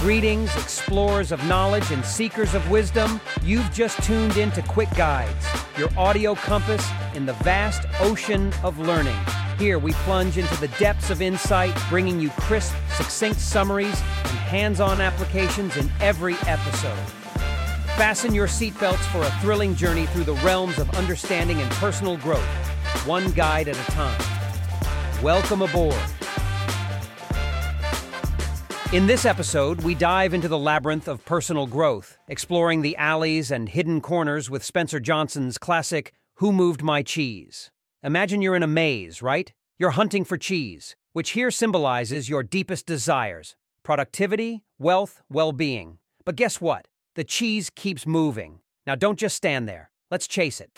Greetings, explorers of knowledge and seekers of wisdom. You've just tuned into Quick Guides, your audio compass in the vast ocean of learning. Here we plunge into the depths of insight, bringing you crisp, succinct summaries and hands on applications in every episode. Fasten your seatbelts for a thrilling journey through the realms of understanding and personal growth, one guide at a time. Welcome aboard. In this episode, we dive into the labyrinth of personal growth, exploring the alleys and hidden corners with Spencer Johnson's classic Who Moved My Cheese? Imagine you're in a maze, right? You're hunting for cheese, which here symbolizes your deepest desires productivity, wealth, well being. But guess what? The cheese keeps moving. Now don't just stand there. Let's chase it.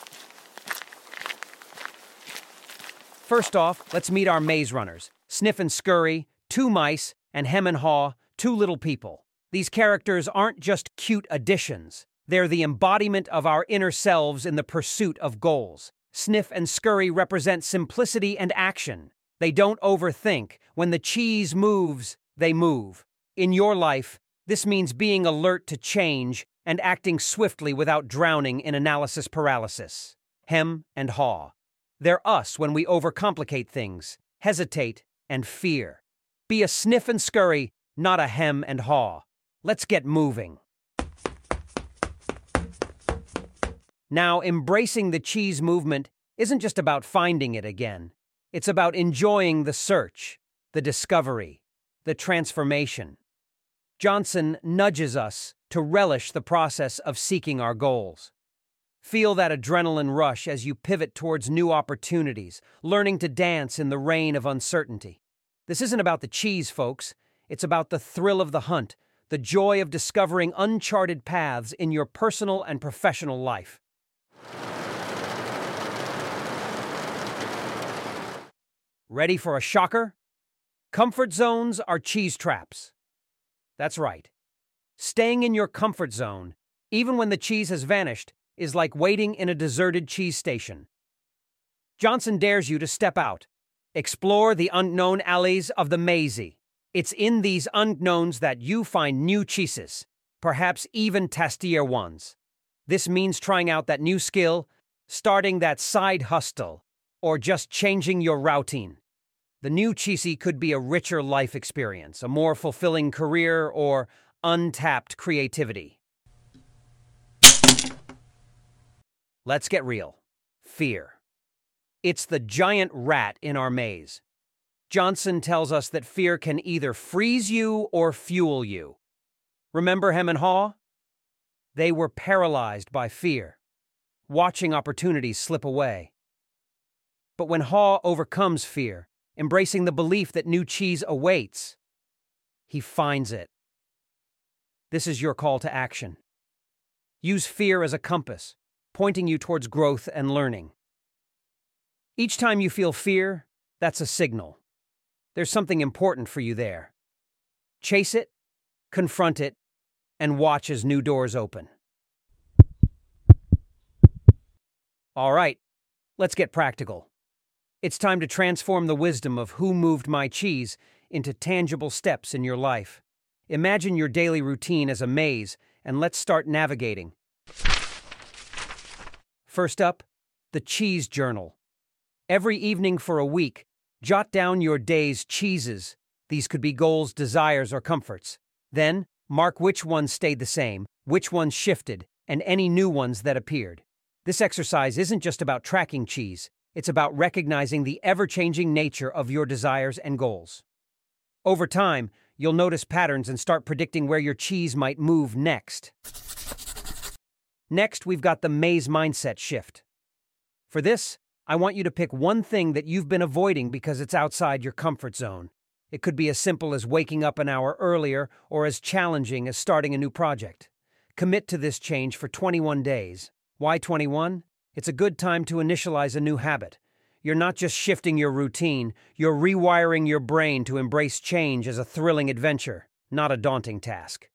First off, let's meet our maze runners Sniff and Scurry, two mice, and Hem and Haw, two little people. These characters aren't just cute additions, they're the embodiment of our inner selves in the pursuit of goals. Sniff and Scurry represent simplicity and action. They don't overthink. When the cheese moves, they move. In your life, this means being alert to change and acting swiftly without drowning in analysis paralysis. Hem and haw. They're us when we overcomplicate things, hesitate, and fear. Be a sniff and scurry, not a hem and haw. Let's get moving. Now, embracing the cheese movement isn't just about finding it again. It's about enjoying the search, the discovery, the transformation. Johnson nudges us to relish the process of seeking our goals. Feel that adrenaline rush as you pivot towards new opportunities, learning to dance in the rain of uncertainty. This isn't about the cheese, folks. It's about the thrill of the hunt, the joy of discovering uncharted paths in your personal and professional life. Ready for a shocker? Comfort zones are cheese traps. That's right. Staying in your comfort zone, even when the cheese has vanished, is like waiting in a deserted cheese station. Johnson dares you to step out, Explore the unknown alleys of the mazy. It's in these unknowns that you find new cheeses, perhaps even tastier ones. This means trying out that new skill, starting that side hustle, or just changing your routine. The new cheesy could be a richer life experience, a more fulfilling career, or untapped creativity. Let's get real. Fear. It's the giant rat in our maze. Johnson tells us that fear can either freeze you or fuel you. Remember Hem and Haw? They were paralyzed by fear, watching opportunities slip away. But when Haw overcomes fear, embracing the belief that new cheese awaits, he finds it. This is your call to action. Use fear as a compass, pointing you towards growth and learning. Each time you feel fear, that's a signal. There's something important for you there. Chase it, confront it, and watch as new doors open. All right, let's get practical. It's time to transform the wisdom of who moved my cheese into tangible steps in your life. Imagine your daily routine as a maze, and let's start navigating. First up, the Cheese Journal. Every evening for a week, jot down your day's cheeses. These could be goals, desires, or comforts. Then, mark which ones stayed the same, which ones shifted, and any new ones that appeared. This exercise isn't just about tracking cheese, it's about recognizing the ever changing nature of your desires and goals. Over time, you'll notice patterns and start predicting where your cheese might move next. Next, we've got the maze mindset shift. For this, I want you to pick one thing that you've been avoiding because it's outside your comfort zone. It could be as simple as waking up an hour earlier or as challenging as starting a new project. Commit to this change for 21 days. Why 21? It's a good time to initialize a new habit. You're not just shifting your routine, you're rewiring your brain to embrace change as a thrilling adventure, not a daunting task.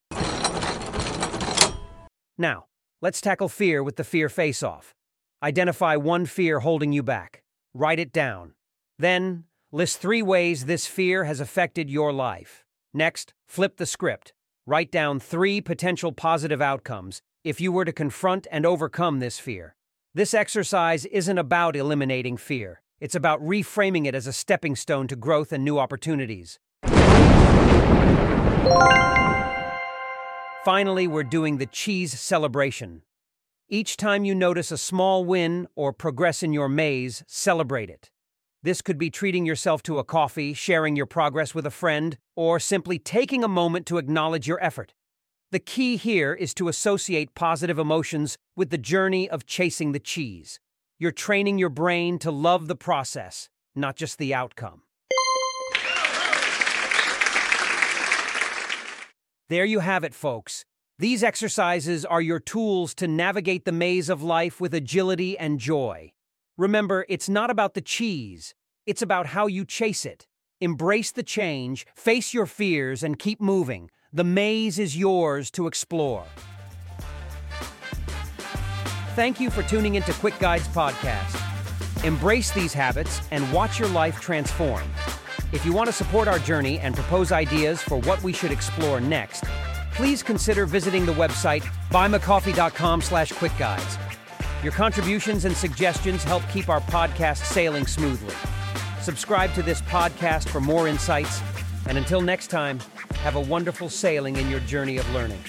Now, let's tackle fear with the fear face off. Identify one fear holding you back. Write it down. Then, list three ways this fear has affected your life. Next, flip the script. Write down three potential positive outcomes if you were to confront and overcome this fear. This exercise isn't about eliminating fear, it's about reframing it as a stepping stone to growth and new opportunities. Finally, we're doing the cheese celebration. Each time you notice a small win or progress in your maze, celebrate it. This could be treating yourself to a coffee, sharing your progress with a friend, or simply taking a moment to acknowledge your effort. The key here is to associate positive emotions with the journey of chasing the cheese. You're training your brain to love the process, not just the outcome. There you have it, folks. These exercises are your tools to navigate the maze of life with agility and joy. Remember, it's not about the cheese, it's about how you chase it. Embrace the change, face your fears, and keep moving. The maze is yours to explore. Thank you for tuning into Quick Guides Podcast. Embrace these habits and watch your life transform. If you want to support our journey and propose ideas for what we should explore next, please consider visiting the website buymecoffee.com slash quickguides. Your contributions and suggestions help keep our podcast sailing smoothly. Subscribe to this podcast for more insights, and until next time, have a wonderful sailing in your journey of learning.